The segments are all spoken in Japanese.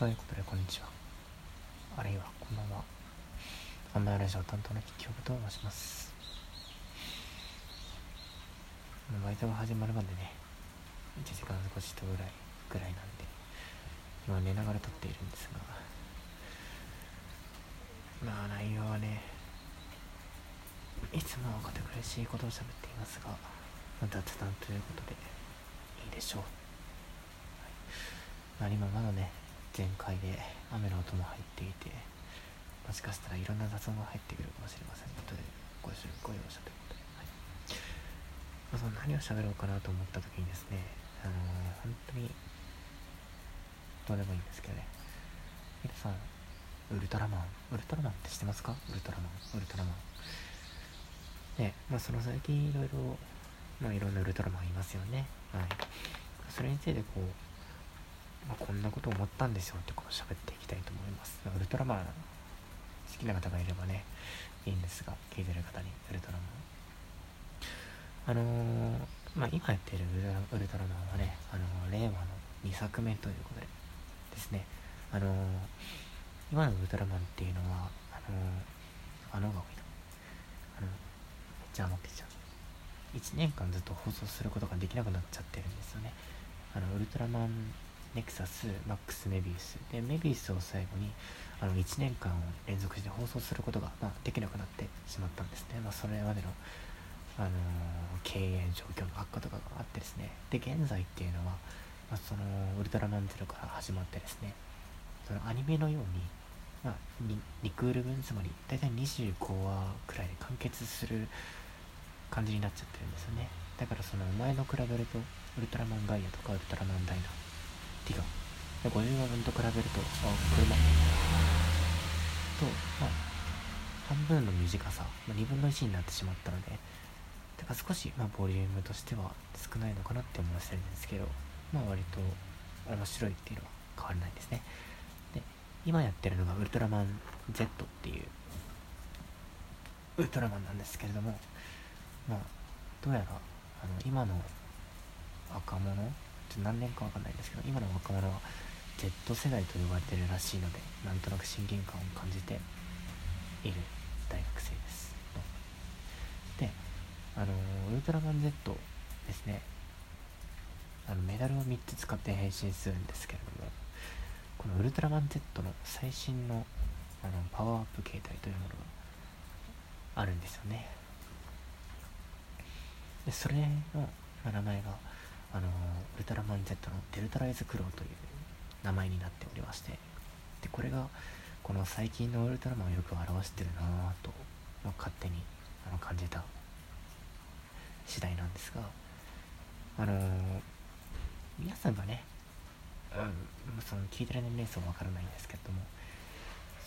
ということで、こんにちは。あるいは、こんばんは。アンマイラジオ担当のキキョブと申します。バイトが始まるまでね、1時間少しとぐらい、ぐらいなんで、今寝ながら撮っているんですが、まあ内容はね、いつも堅苦しいことを喋っていますが、雑談ということで、いいでしょう。まあ、今まだね、全開で雨の音も入っていてもしかしたらいろんな雑音が入ってくるかもしれませんのでごご容赦ということで、はい。まあ、その何を喋ろうかなと思った時にですねあのー、本当にどうでもいいんですけどね。皆さんウルトラマンウルトラマンって知ってますか？ウルトラマンウルトラマン。ねまあその最近いろいろまあいろんなウルトラマンいますよね。はい。それについてこうまあ、こんなこと思ったんですよってことを喋っていきたいと思います。ウルトラマン好きな方がいればね、いいんですが、聞いてる方にウルトラマン。あのー、まあ、今やってるウルウルトラマンはね、あのー、令和の2作目ということでですね、あのー、今のウルトラマンっていうのは、あのあのが多いな。あの、めっちゃ余ってちゃう。1年間ずっと放送することができなくなっちゃってるんですよね。あの、ウルトラマンネクサス、マックス、メビウス。で、メビウスを最後に、あの、1年間を連続して放送することが、まあ、できなくなってしまったんですね。まあ、それまでの、あのー、経営状況の悪化とかがあってですね。で、現在っていうのは、まあ、その、ウルトラマンゼロから始まってですね、そのアニメのように、まあ、2クール分、つまり、大体25話くらいで完結する感じになっちゃってるんですよね。だからその前の比べると、ウルトラマンガイアとかウルトラマンダイナティガで50話分と比べると車。と、まあ、半分の短さ、まあ、2分の1になってしまったのでだから少し、まあ、ボリュームとしては少ないのかなって思わせるんですけど、まあ、割と面白いっていうのは変わらないですね。で今やってるのがウルトラマン Z っていうウルトラマンなんですけれどもまあどうやらあの今の若者何年かわかんないんですけど今の若者は Z 世代と呼ばれてるらしいのでなんとなく親近感を感じている大学生です。であのウルトラマン Z ですね。あのメダルを3つ使って変身するんですけれどもこのウルトラマン Z の最新のあのパワーアップ形態というものがあるんですよね。でそれの名前があのウルトラマン Z のデルタライズクローという名前になっておりましてでこれがこの最近のウルトラマンをよく表してるなぁと、まあ、勝手にあの感じた次第なんですがあのー、皆さんがね、うん、その聞いてる年齢層わからないんですけども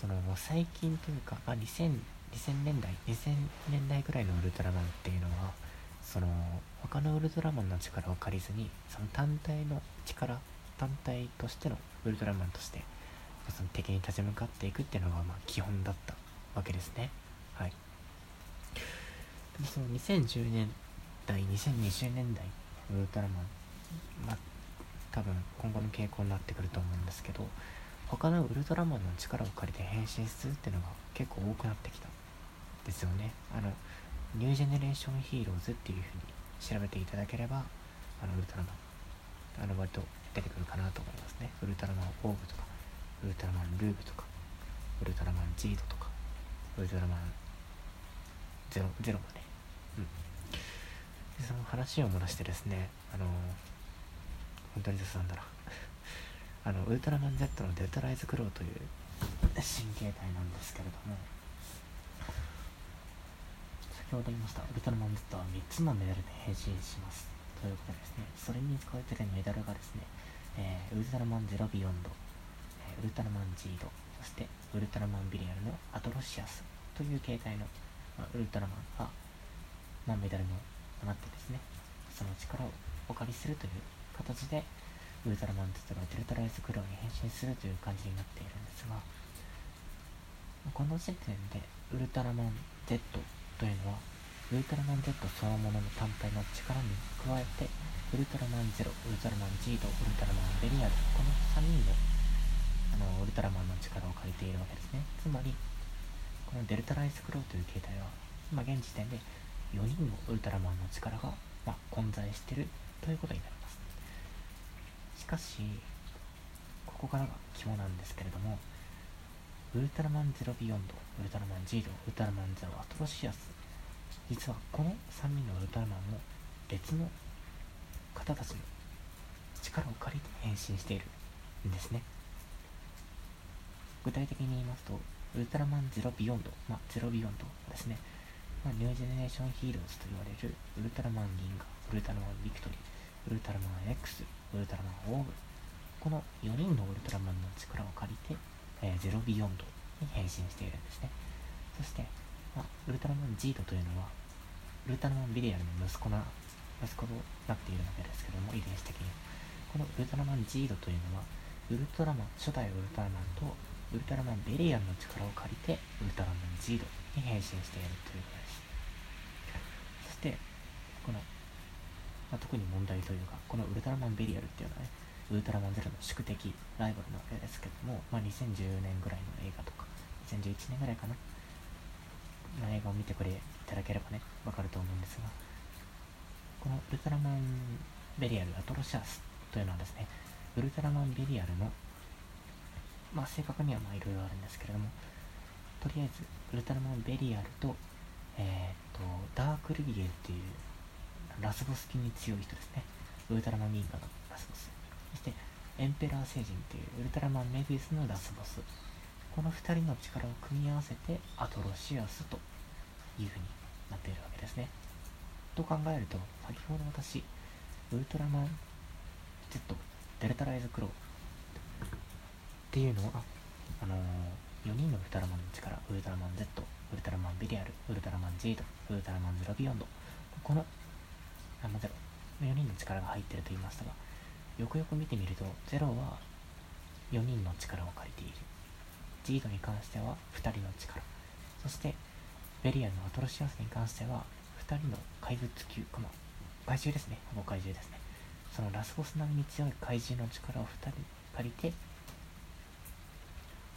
その最近というか、まあ、2000, 2000年代2000年代ぐらいのウルトラマンっていうその他のウルトラマンの力を借りずにその単体の力単体としてのウルトラマンとしてその敵に立ち向かっていくっていうのがまあ基本だったわけですね。はい。でもその2010年代2020年代ウルトラマンまあ多分今後の傾向になってくると思うんですけど他のウルトラマンの力を借りて変身するっていうのが結構多くなってきたですよね。あのニュージェネレーションヒーローズっていう風に調べていただければ、あの、ウルトラマン、あの、割と出てくるかなと思いますね。ウルトラマンオーブとか、ウルトラマンルーブとか、ウルトラマンジードとか、ウルトラマンゼロ、ゼロもね。うん。で、その話を漏らしてですね、あの、本当に雑談だな。あの、ウルトラマン Z のデルタライズクローという新形態なんですけれども、先ほど言いました、ウルトラマン Z は3つのメダルで変身します。ということですね、それに使われているメダルがですね、えー、ウルトラマンゼロビヨンド、えー、ウルトラマンジード、そしてウルトラマンビリアルのアトロシアスという形態の、まあ、ウルトラマンが、まあ、メダルになってですね、その力をお借りするという形で、ウルトラマン Z がデルタライズクローに変身するという感じになっているんですが、この時点でウルトラマン Z というのはウルトラマン Z そのものの単体の力に加えて、ウルトラマンゼロ、ウルトラマンジード、ウルトラマンベリアル、この3人のあのウルトラマンの力を借りているわけですね。つまりこのデルタライズクローという形態は今現時点で4人のウルトラマンの力が、まあ、混在しているということになります。しかしここからが肝なんですけれどもウルトラマンゼロビヨンドウルトラマンジードウルトラマンゼロアトロシアス。実はこの3人のウルトラマンも別の方たちの力を借りて変身しているんですね。具体的に言いますとウルトラマンゼロビヨンド、まあ、ゼロビヨンドですね、まあ、ニュージェネレーションヒーローズと言われるウルトラマンギンガ、ウルトラマンビクトリー、ウルトラマン X、ウルトラマンオーブ、この4人のウルトラマンの力を借りて、えー、ゼロビヨンドに変身しているんですね。そして、まあ、ウルトラマンジードというのは、ウルトラマンビリアルの息子な、息子となっているわけですけども、遺伝子的に。このウルトラマンジードというのは、ウルトラマン、初代ウルトラマンとウルトラマンベリアンの力を借りてウルトラマンジードに変身しているということですそしてこの、まあ、特に問題というかこのウルトラマンベリアルっていうのはねウルトラマンゼロの宿敵ライバルなわけですけども、まあ、2010年ぐらいの映画とか2011年ぐらいかなの映画を見てくれいただければねわかると思うんですがこのウルトラマンベリアルアトロシアスというのはですねウルトラマンベリアルのまあ正確にはまあいろいろあるんですけれども、とりあえず、ウルトラマンベリアルと、えっ、と、ダークルビエルっていうラスボス級に強い人ですね。ウルトラマン銀河のラスボス。そして、エンペラー星人っていうウルトラマンメビウスのラスボス。この2人の力を組み合わせてアトロシアスというふうになっているわけですね。と考えると、先ほど私、ウルトラマン Z、デルタライズクローっていうのは、あのー、4人のウルトラマンの力、ウルトラマン Z、ウルトラマンビリアル、ウルトラマン G と、ウルトラマンゼロビヨンド、この、あのゼロ、4人の力が入ってると言いましたが、よくよく見てみると、ゼロは4人の力を借りている。ジードに関しては2人の力。そして、ベリアのアトロシアスに関しては、2人の怪物級、まあ、怪獣ですね。ほぼ怪獣ですね。そのラスボス並みに強い怪獣の力を2人借りて、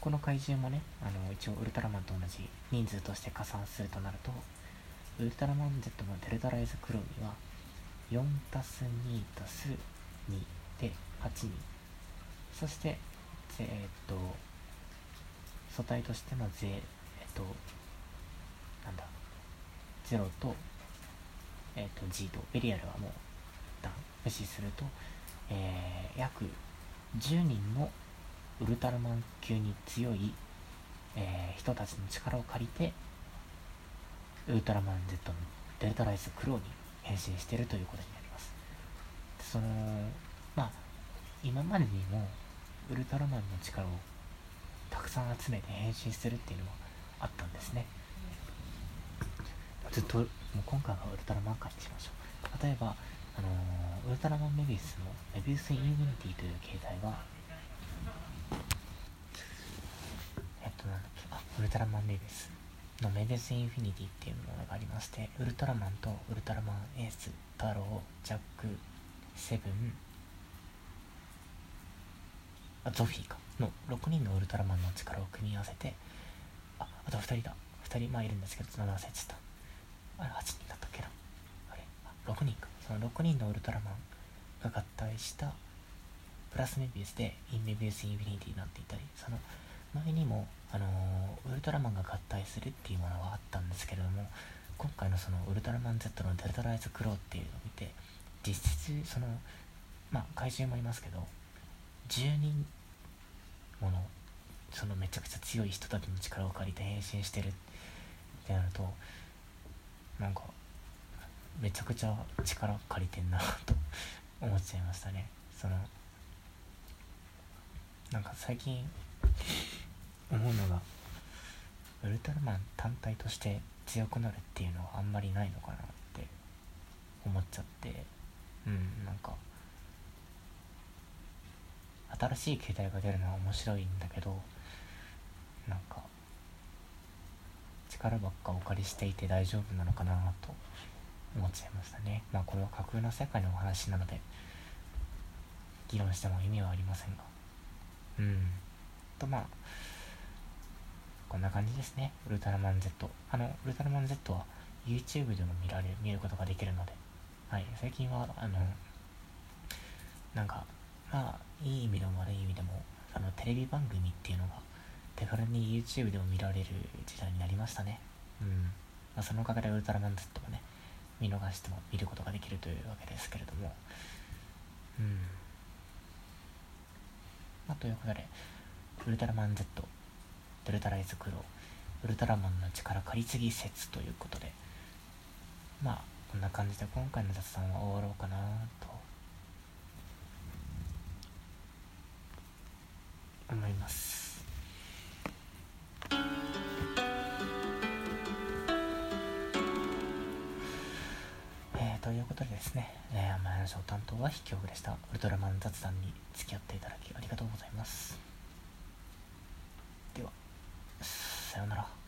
この怪獣もね、あの一応ウルトラマンと同じ人数として加算するとなると、ウルトラマン Z のデルタライズクローには、4たす2たす2で8人。そして、えー、っと、素体としての税、えっと、なんだ、0と、えっと、G と、ベリアルはもう、一旦無視すると、えー、約10人のウルトラマン級に強い、えー、人たちの力を借りてウルトラマン Z のデルタライズクローに変身しているということになります。その今までにもウルトラマンの力をたくさん集めて変身するっていうのはあったんですね。ずっともう今回はウルトラマン回にしましょう。例えばあのー、ウルトラマンメビウスのメビウスインフィニティという形態はえっとなんだっけ？あウルトラマンメビウスのメビウスインフィニティっていうものがありましてウルトラマンとウルトラマンエースタロウジャックセブンあゾフィーか。の6人のウルトラマンの力を組み合わせてああと2人だ。2人まあいるんですけどセブン忘れてたあれ8人だったっけな。あれあ6人か。その6人のウルトラマンが合体したプラスメビウスでインメビウスインフィニティになっていたりその前にも、あのー、ウルトラマンが合体するっていうものはあったんですけれども今回のそのウルトラマン Z のデルタライズクローっていうのを見て実質そのまあ怪獣もいますけど10人ものそのめちゃくちゃ強い人たちの力を借りて変身してるってなるとなんかめちゃくちゃ力借りてんなと思っちゃいましたね。そのなんか最近思うのがウルトラマン単体として強くなるっていうのはあんまりないのかなって思っちゃってうんなんか新しい携帯が出るのは面白いんだけどなんか力ばっかお借りしていて大丈夫なのかなと思っちゃいましたね。まあこれは架空の世界のお話なので議論しても意味はありませんが。うん。とまあこんな感じですね。ウルトラマン Z あのウルトラマン Z は YouTube でも見られる見ることができるので。はい。最近はあのなんかまあいい意味でも悪い意味でもあのテレビ番組っていうのが手軽に YouTube でも見られる時代になりましたね。うん、まあ、そのおかげでウルトラマン Z もね見逃しても見ることができるというわけですけれども。うん。まあということでウルトラマン Z ウルトライズクロウルトラマンの力借り継ぎ説ということでまあこんな感じで今回の雑談は終わろうかなと唱担当は筆記でした。ウルトラマン雑談に付き合っていただきありがとうございます。ではさようなら。